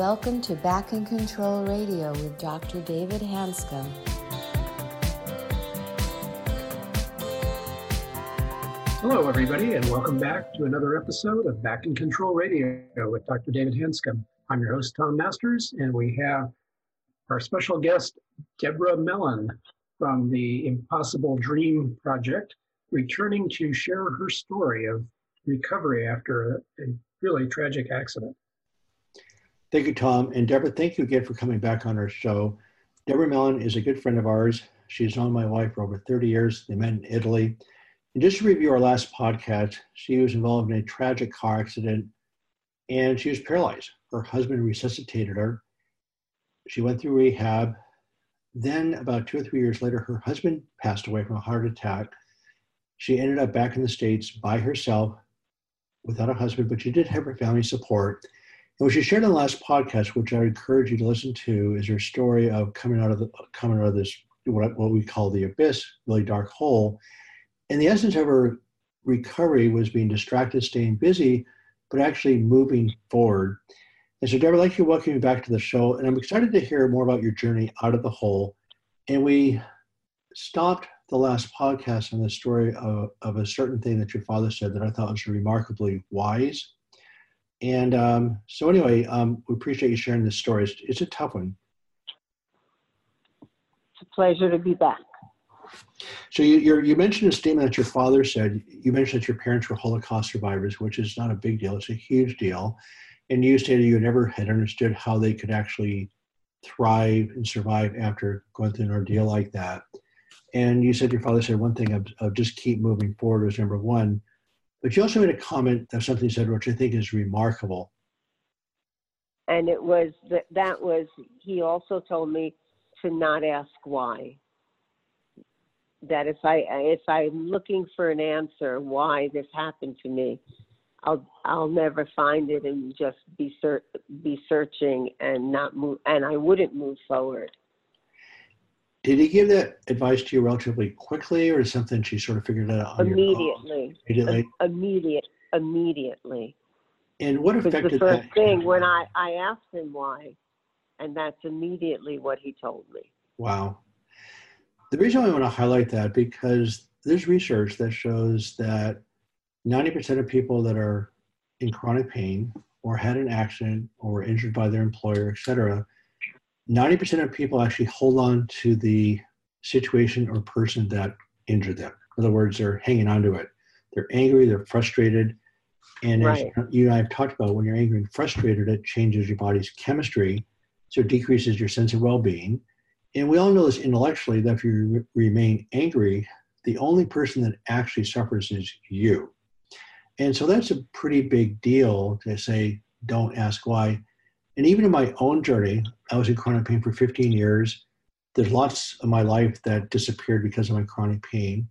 welcome to Back in Control Radio with Dr. David Hanscom. Hello, everybody, and welcome back to another episode of Back in Control Radio with Dr. David Hanscom. I'm your host, Tom Masters, and we have our special guest, Deborah Mellen from the Impossible Dream Project, returning to share her story of recovery after a, really tragic accident. Thank you, Tom. And Deborah, thank you again for coming back on our show. Deborah Mellen is a good friend of ours. She's known my wife for over 30 years. They met in Italy. And just to review our last podcast, she was involved in a tragic car accident and she was paralyzed. Her husband resuscitated her. She went through rehab. Then, about two or three years later, her husband passed away from a heart attack. She ended up back in the States by herself without a husband, but she did have her family support. And what she shared in the last podcast, which I encourage you to listen to, is her story of coming out of the coming out of this what, what we call the abyss, really dark hole. And the essence of her recovery was being distracted, staying busy, but actually moving forward. And so, Deborah, I'd like to welcome you back to the show. And I'm excited to hear more about your journey out of the hole. And we stopped the last podcast on the story of, of a certain thing that your father said that I thought was remarkably wise. And um, so, anyway, um, we appreciate you sharing this story. It's, it's, a tough one. It's a pleasure to be back. So, you, you mentioned a statement that your father said. You mentioned that your parents were Holocaust survivors, which is not a big deal, it's a huge deal. And you stated you never had understood how they could actually thrive and survive after going through an ordeal like that. And you said your father said one thing of, of just keep moving forward was number one. But you also made a comment of something you said, which I think is remarkable. And it was that that was he also told me to not ask why. That if I if I'm looking for an answer why this happened to me, I'll I'll never find it and just be ser- be searching and not move and I wouldn't move forward. Did he give that advice to you relatively quickly, or is something she sort of figured out immediately? Immediately. Immediate. Immediately. And what affected the first that? thing when I I asked him why, and that's immediately what he told me. Wow. The reason I want to highlight that because there's research that shows that 90% of people that are in chronic pain or had an accident or were injured by their employer, et cetera, 90% of people actually hold on to the situation or person that injured them. In other words, they're hanging on to it. They're angry, they're frustrated. And right. as you and I have talked about, when you're angry and frustrated, it changes your body's chemistry. So it decreases your sense of well being. And we all know this intellectually that if you re- remain angry, the only person that actually suffers is you. And so that's a pretty big deal to say, don't ask why. And even in my own journey, I was in chronic pain for 15 years. There's lots of my life that disappeared because of my chronic pain.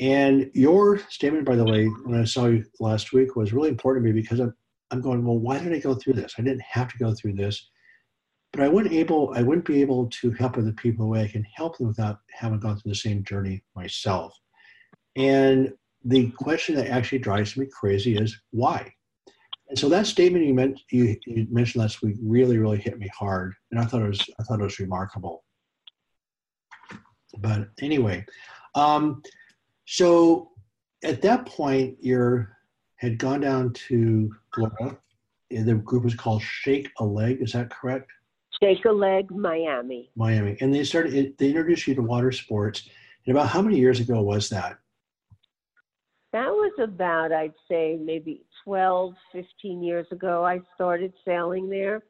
And your statement, by the way, when I saw you last week, was really important to me because I'm, I'm going, well, why did I go through this? I didn't have to go through this, but I wouldn't able, I wouldn't be able to help other people the way I can help them without having gone through the same journey myself. And the question that actually drives me crazy is why? And so that statement you, meant, you, you mentioned last week really, really hit me hard, and I thought it was I thought it was remarkable. But anyway, um, so at that point, you had gone down to Florida. The group was called Shake a Leg. Is that correct? Shake a Leg, Miami. Miami, and they started. They introduced you to water sports. And about how many years ago was that? Was about, I'd say, maybe 12, 15 years ago. I started sailing there.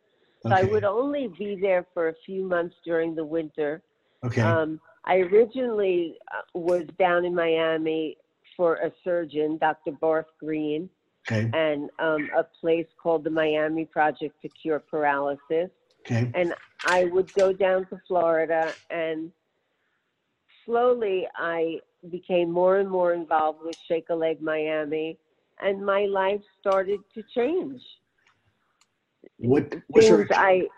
So okay. I would only be there for a few months during the winter. Okay. Um, I originally uh, was down in Miami for a surgeon, Dr. Barth Green, okay. and um, a place called the Miami Project to Cure Paralysis. Okay. And I would go down to Florida, and slowly I became more and more involved with Shake a Leg Miami, and my life started to change. What was there? I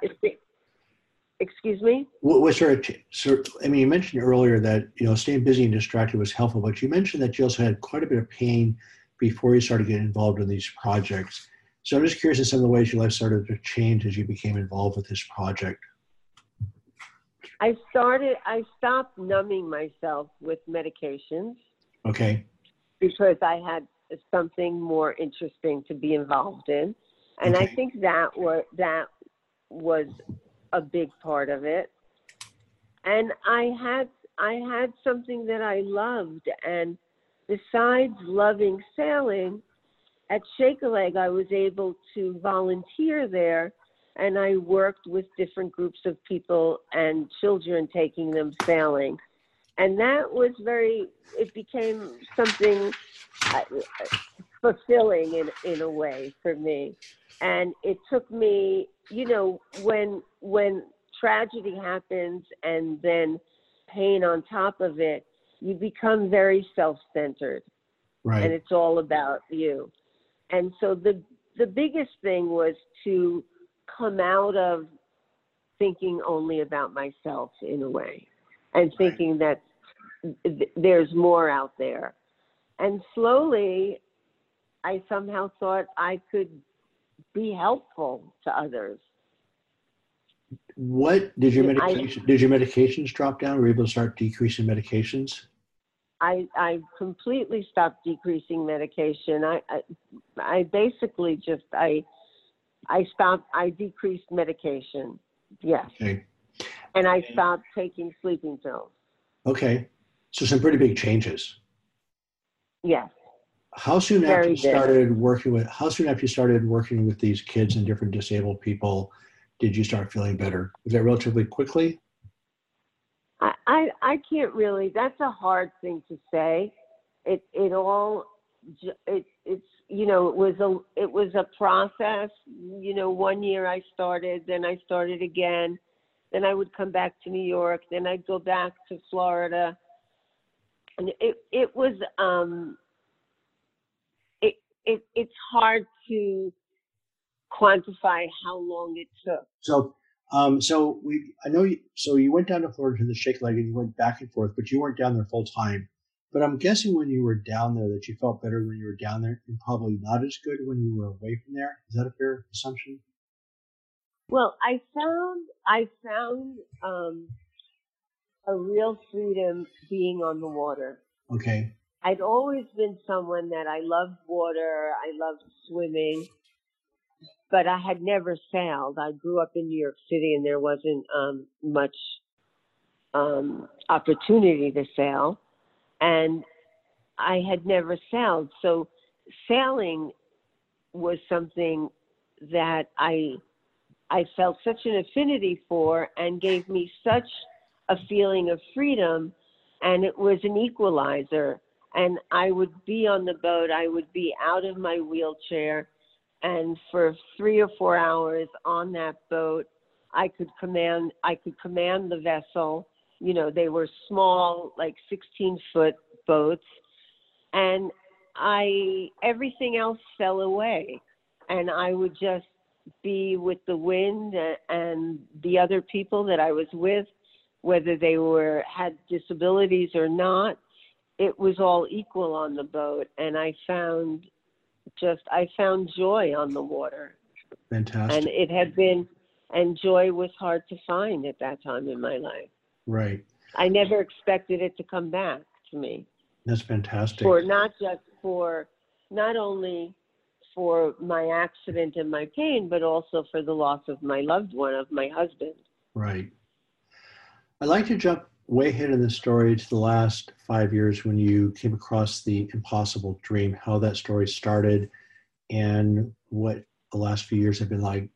excuse me. What was there? So, I mean, you mentioned earlier that you know staying busy and distracted was helpful, but you mentioned that you also had quite a bit of pain before you started getting involved in these projects. So I'm just curious in some of the ways your life started to change as you became involved with this project. I started, I stopped numbing myself with medications Okay. because I had something more interesting to be involved in. And I think that were, that was a big part of it. And I had, I had something that I loved. And besides loving sailing, at Shake a Leg, I was able to volunteer there and I worked with different groups of people and children taking them sailing. And that was very, it became something uh, fulfilling in, in a way for me. And it took me, you know, when, when tragedy happens and then pain on top of it, you become very self centered and it's all about you. And so the the biggest thing was to come out of thinking only about myself in a way and thinking that th- there's more out there. And slowly I somehow thought I could be helpful to others. What did your Yeah, I- medication? did your medications drop down? Were you able to start decreasing medications? I I completely stopped decreasing medication. I I, I basically just I I stopped I decreased medication. Yes. Okay. And I stopped taking sleeping pills. Okay. So some pretty big changes. Yes. How soon after Very you big. started working with how soon after you started working with these kids and different disabled people did you start feeling better? Was that relatively quickly? I, I I can't really that's a hard thing to say. It it all it it's you know, it was a it was a process. You know, one year I started, then I started again. Then I would come back to New York, then I'd go back to Florida. And it it was um it it it's hard to quantify how long it took. So um so we I know you so you went down to Florida to the shake leg and you went back and forth, but you weren't down there full time. But I'm guessing when you were down there that you felt better when you were down there and probably not as good when you were away from there. Is that a fair assumption? Well, I found I found um, a real freedom being on the water. Okay. I'd always been someone that I loved water, I loved swimming, but I had never sailed. I grew up in New York City, and there wasn't um, much um, opportunity to sail, and I had never sailed. So sailing was something that I I felt such an affinity for and gave me such a feeling of freedom and it was an equalizer and I would be on the boat I would be out of my wheelchair and for 3 or 4 hours on that boat I could command I could command the vessel you know they were small like 16 foot boats and I everything else fell away and I would just be with the wind and the other people that I was with, whether they were had disabilities or not. It was all equal on the boat, and I found just I found joy on the water, Fantastic. and it had been and joy was hard to find at that time in my life. Right. I never expected it to come back to me That's fantastic. for not just for not only for my accident and my pain, but also for the loss of my loved one, of my husband. Right. I'd like to jump way ahead in the story to the last five years when you came across the impossible dream, how that story started, and what the last few years have been like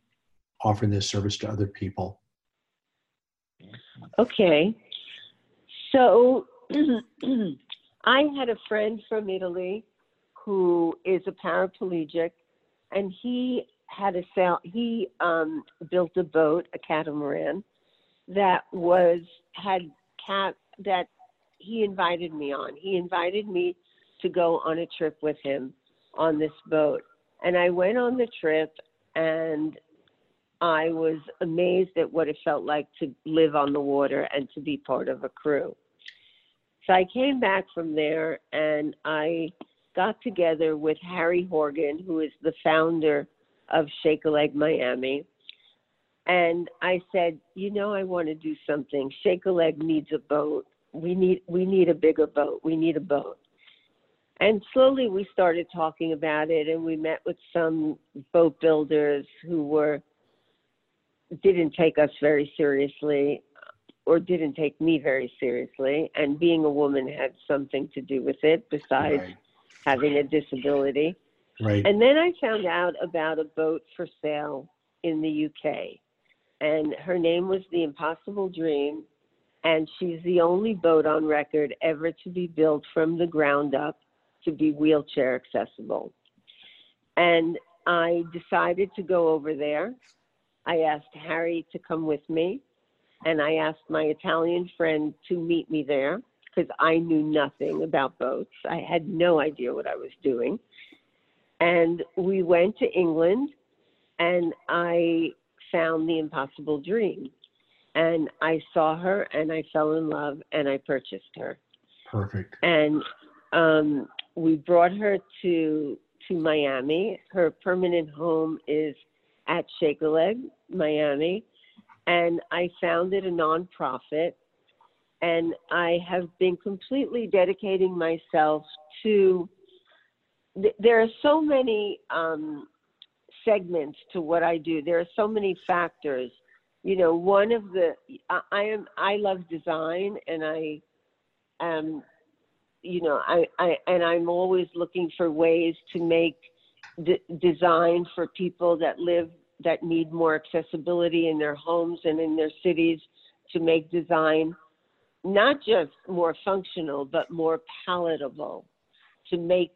offering this service to other people. Okay. So I had a friend from Italy who is a paraplegic, and he had a sail. He um, built a boat, a catamaran, that was had cat that he invited me on. He invited me to go on a trip with him on this boat, and I went on the trip, and I was amazed at what it felt like to live on the water and to be part of a crew. So I came back from there and I got together with Harry Horgan, who is the founder of Shake a Leg Miami. And I said, you know, I want to do something. Shake a Leg needs a boat. We need we need a bigger boat. We need a boat. And slowly we started talking about it, and we met with some boat builders who were didn't take us very seriously or didn't take me very seriously and being a woman had something to do with it besides Right. having a disability Right. and then i found out about a boat for sale in the uk and her name was the impossible dream and she's the only boat on record ever to be built from the ground up to be wheelchair accessible and i decided to go over there i asked harry to come with me and I asked my Italian friend to meet me there because I knew nothing about boats. I had no idea what I was doing. And we went to England and I found the impossible dream. And I saw her and I fell in love and I purchased her. Perfect. And um, we brought her to to Miami. Her permanent home is at Shake a Leg, Miami and I founded a nonprofit. And I have been completely dedicating myself to. th- There are so many um, segments to what I do. There are so many factors. You know, one of the I, I am I love design, and I am, you know, I, I and I'm always looking for ways to make d- design for people that live that need more accessibility in their homes and in their cities to make design not just more functional but more palatable to make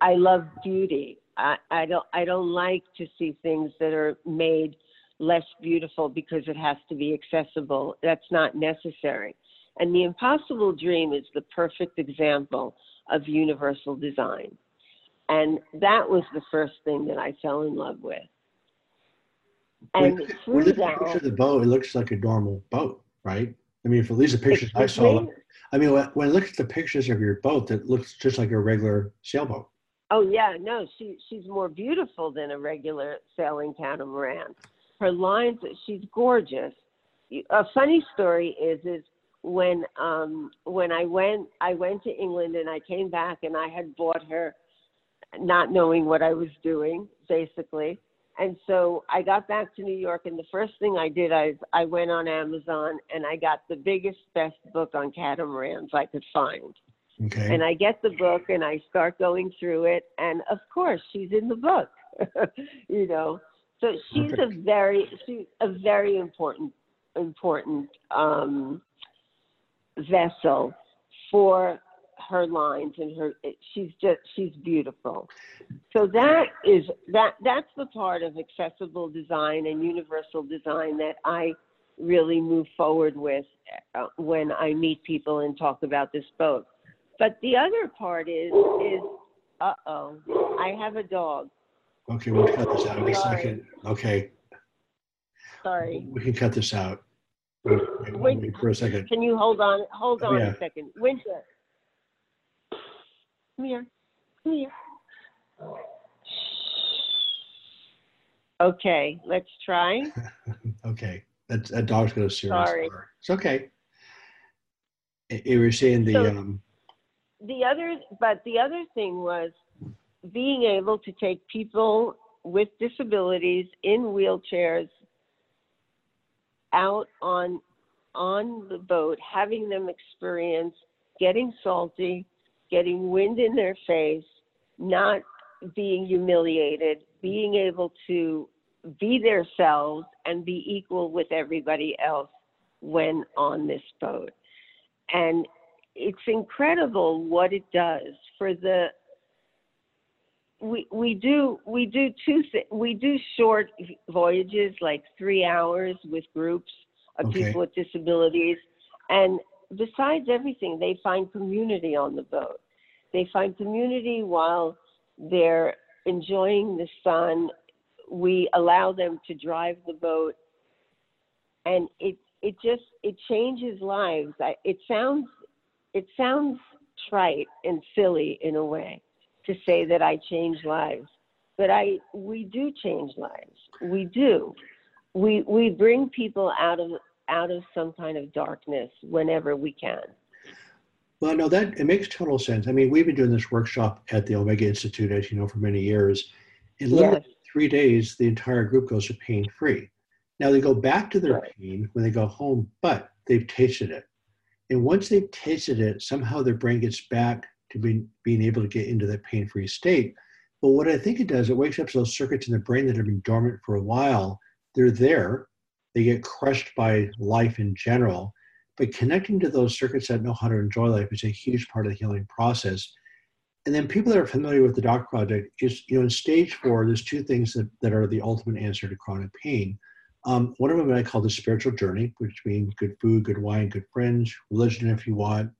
i love beauty. I, I don't i don't like to see things that are made less beautiful because it has to be accessible. That's not necessary. And the impossible dream is the perfect example of universal design. And that was the first thing that i fell in love with and when, through when you look at the that, picture of the boat, it looks like a normal boat, right? I mean, for at least the pictures I saw, me? I mean, when, when I look at the pictures of your boat, it looks just like a regular sailboat. Oh yeah, no, she she's more beautiful than a regular sailing catamaran. Her lines, she's gorgeous. A funny story is is when um when I went I went to England and I came back and I had bought her, not knowing what I was doing basically. And so I got back to New York, and the first thing I did, I I went on Amazon and I got the biggest, best book on catamarans I could find. Okay. And I get the book and I start going through it, and of course she's in the book, you know. So she's a very she's a very important important um, vessel for her lines and her. She's just she's beautiful. So that is that that's the part of accessible design and universal design that I really move forward with uh, when I meet people and talk about this boat. But the other part is is uh oh, I have a dog. okay, we'll cut this out in a second. Okay, Sorry. we can cut this out. Wait for a second. Can you hold on? Hold Oh, on yeah. a second. Winter. Come here. Come here. Okay, let's try. Okay, that, that dog's got a serious Sorry. odor. It's okay. You were saying the, So- um, the other but the other thing was being able to take people with disabilities in wheelchairs out on on the boat having them experience getting salty getting wind in their face not being humiliated being able to be themselves and be equal with everybody else when on this boat and it's incredible what it does for the we we do we do two th- we do short voyages like 3 hours with groups of Okay. people with disabilities and besides everything they find community on the boat. They find community while they're enjoying the sun. We allow them to drive the boat. And it it just it changes lives. I, it sounds it sounds trite and silly in a way to say that I change lives, but I we do change lives. We do. We we bring people out of out of some kind of darkness whenever we can. Well, no, that it makes total sense. I mean, we've been doing this workshop at the Omega Institute, as you know, for many years. In literally yes. three days, the entire group goes to pain free. Now they go back to their right. pain when they go home, but they've tasted it. And once they've tasted it, somehow their brain gets back to being, being able to get into that pain free state. But what I think it does, it wakes up those circuits in the brain that have been dormant for a while. They're there, they get crushed by life in general. But connecting to those circuits that know how to enjoy life is a huge part of the healing process. And then people that are familiar with the Doc Project is, you know, in stage four, there's two things that, that are the ultimate answer to chronic pain. Um, one of them I call the spiritual journey, which means good food, good wine, good friends, religion if you want.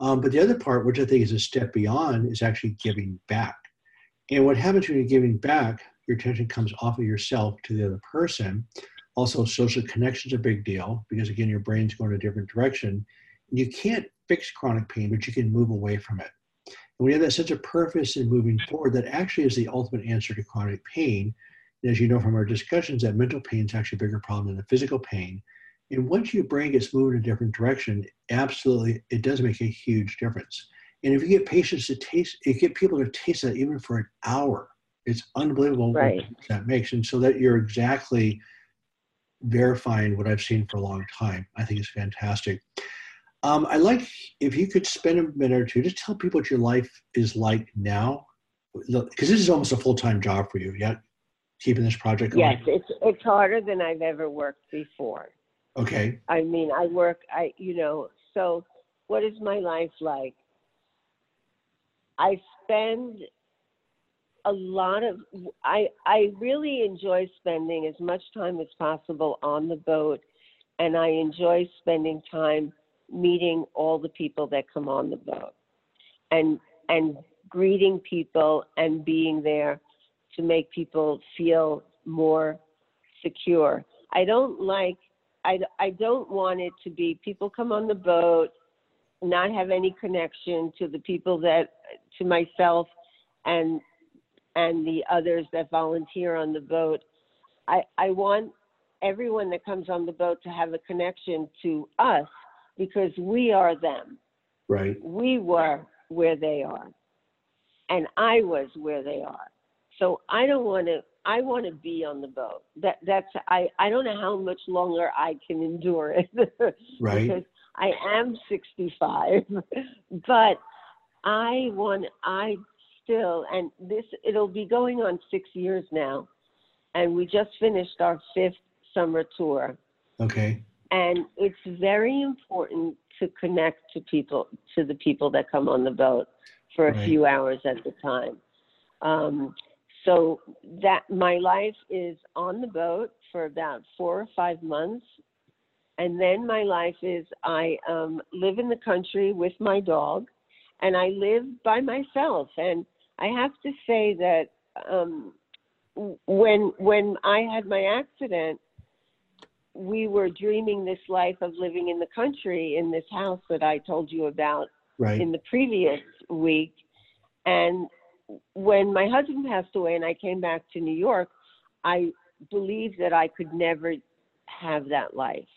Um, but the other part, which I think is a step beyond, is actually giving back. And what happens when you're giving back, your attention comes off of yourself to the other person. Also, social connections are a big deal because, again, your brain's going a different direction. And you can't fix chronic pain, but you can move away from it. And when you have that sense of purpose in moving forward, that actually is the ultimate answer to chronic pain. And as you know from our discussions, that mental pain is actually a bigger problem than the physical pain. And once your brain gets moved in a different direction, absolutely, it does make a huge difference. And if you get patients to taste, you get people to taste that even for an hour, it's unbelievable right. what that makes. And so that you're exactly verifying what I've seen for a long time. I think is fantastic. Um, I like if you could spend a minute or two, just tell people what your life is like now, because this is almost a full time job for you. Yeah, keeping this project going. Yes, it's it's harder than I've ever worked before. Okay. I mean, I work. I you know. So, what is my life like? I spend a lot of I I really enjoy spending as much time as possible on the boat and I enjoy spending time meeting all the people that come on the boat and and greeting people and being there to make people feel more secure. I don't like I, I don't want it to be people come on the boat not have any connection to the people that to myself and and the others that volunteer on the boat. I, I want everyone that comes on the boat to have a connection to us because we are them. Right. We were where they are. And I was where they are. So I don't want to I want to be on the boat. That that's I I don't know how much longer I can endure it. right. because I am 65. but I want I still, and this it'll be going on six years now, and we just finished our fifth summer tour. Okay. And it's very important to connect to people, to the people that come on the boat for a right. few hours at a time. Um, so that my life is on the boat for about four or five months, and then my life is I um, live in the country with my dog, and I live by myself. And I have to say that um, when when I had my accident, we were dreaming this life of living in the country in this house that I told you about right. in the previous week. And when my husband passed away and I came back to New York, I believed that I could never have that life.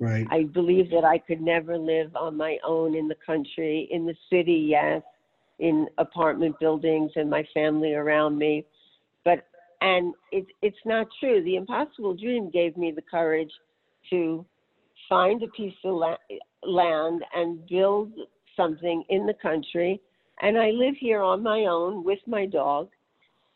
Right. I believed that I could never live on my own in the country, in the city, yes, in apartment buildings and my family around me. But and it's it's not true. The impossible dream gave me the courage to find a piece of la- land and build something in the country. And I live here on my own with my dog,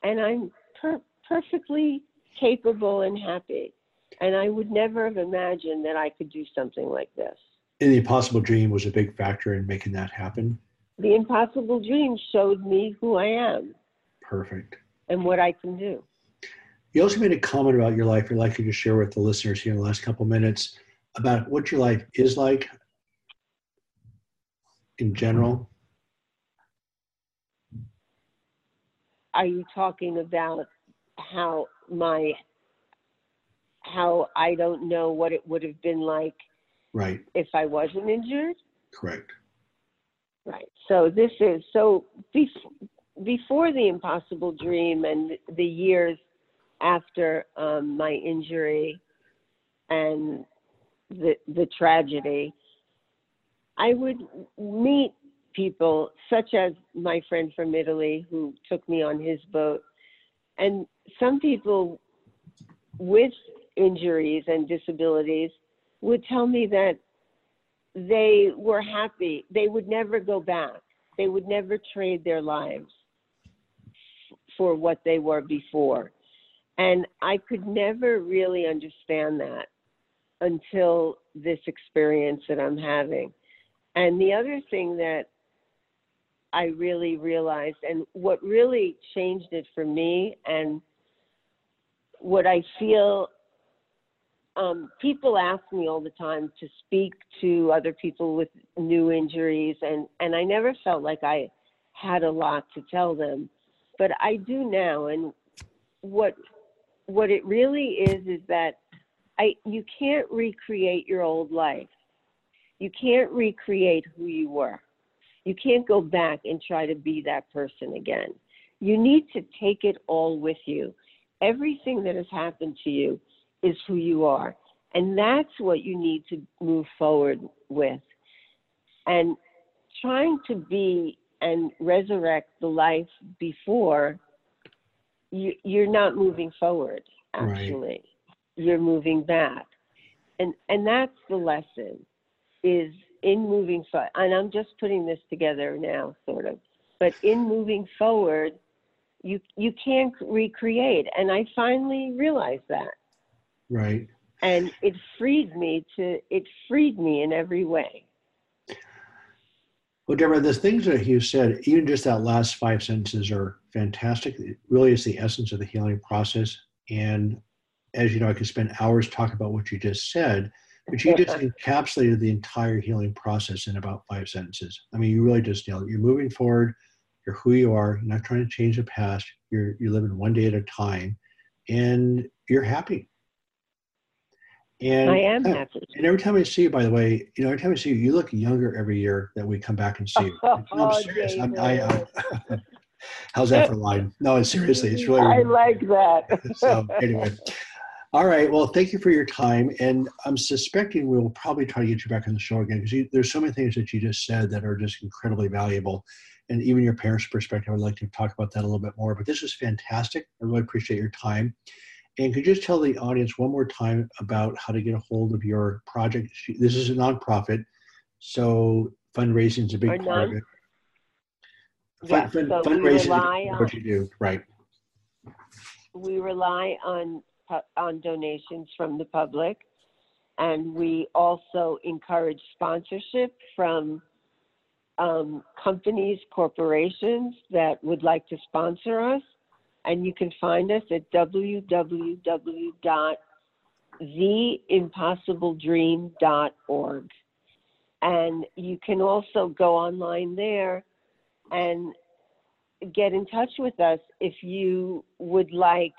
and I'm per- perfectly capable and happy. And I would never have imagined that I could do something like this. And the impossible dream was a big factor in making that happen. The impossible dream showed me who I am. Perfect. And what I can do. You also made a comment about your life you're likely to share with the listeners here in the last couple minutes about what your life is like in general. Are you talking about how my how I don't know what it would have been like right if I wasn't injured. Correct. Right. So this is so before, before the impossible dream and the years after um, my injury and the the tragedy, I would meet people such as my friend from Italy who took me on his boat, and some people with injuries and disabilities would tell me that they were happy. They would never go back. They would never trade their lives for what they were before. And I could never really understand that until this experience that I'm having. And the other thing that I really realized, and what really changed it for me, and what I feel um, people ask me all the time to speak to other people with new injuries, and, and I never felt like I had a lot to tell them, but I do now. And what what it really is is that I you can't recreate your old life. You can't recreate who you were. You can't go back and try to be that person again. You need to take it all with you. Everything that has happened to you is who you are. And that's what you need to move forward with. And trying to be and resurrect the life before, you, you're not moving forward, actually. Right. You're moving back. And, and that's the lesson is in moving forward. And I'm just putting this together now, sort of. But in moving forward, you you can't recreate. And I finally realized that. Right. And it freed me to it freed me in every way. Well, Deborah, the things that you said, even just that last five sentences are fantastic. It really is the essence of the healing process. And as you know, I could spend hours talking about what you just said, but you just encapsulated the entire healing process in about five sentences. I mean, you really just nailed it. You're moving forward. You're who you are. You're not trying to change the past. You're you're living one day at a time, and you're happy. And I am happy. And every time I see you, by the way, you know, every time I see you, you look younger every year that we come back and see you. Oh, I'm serious. I'm, I, I, how's that for a line? No, seriously, it's really. I like that. so anyway, all right. Well, thank you for your time, and I'm suspecting we'll probably try to get you back on the show again because there's so many things that you just said that are just incredibly valuable, and even your parents' perspective. I'd like to talk about that a little bit more. But this is fantastic. I really appreciate your time. And could you just tell the audience one more time about how to get a hold of your project? This is a nonprofit, so fundraising is a big or part of it. Fun, fun, so fundraising is what you do, right? We rely on on donations from the public, and we also encourage sponsorship from um, companies, corporations that would like to sponsor us and you can find us at www.theimpossibledream.org. And you can also go online there and get in touch with us if you would like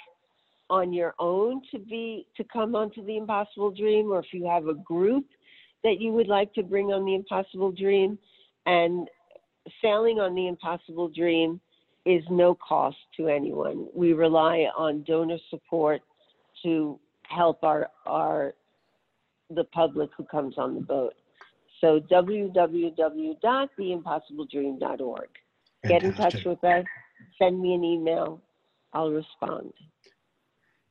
on your own to be to come onto the impossible dream or if you have a group that you would like to bring on the impossible dream and sailing on the impossible dream is no cost to anyone. We rely on donor support to help our our the public who comes on the boat. So www.theimpossibledream.org. Get in touch with us. Send me an email. I'll respond.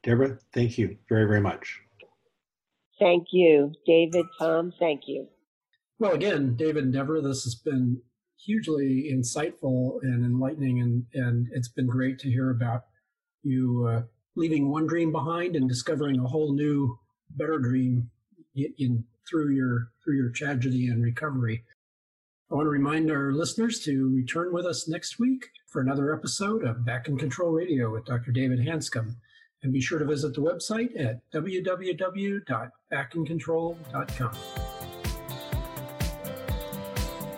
Deborah, thank you very, very much. Thank you. David, Tom, thank you. Well, again, David and Deborah, this has been hugely insightful and enlightening, and and it's been great to hear about you uh, leaving one dream behind and discovering a whole new, better dream in, in through your through your tragedy and recovery. I want to remind our listeners to return with us next week for another episode of Back in Control Radio with Dr. David Hanscom. And be sure to visit the website at www.backincontrol.com.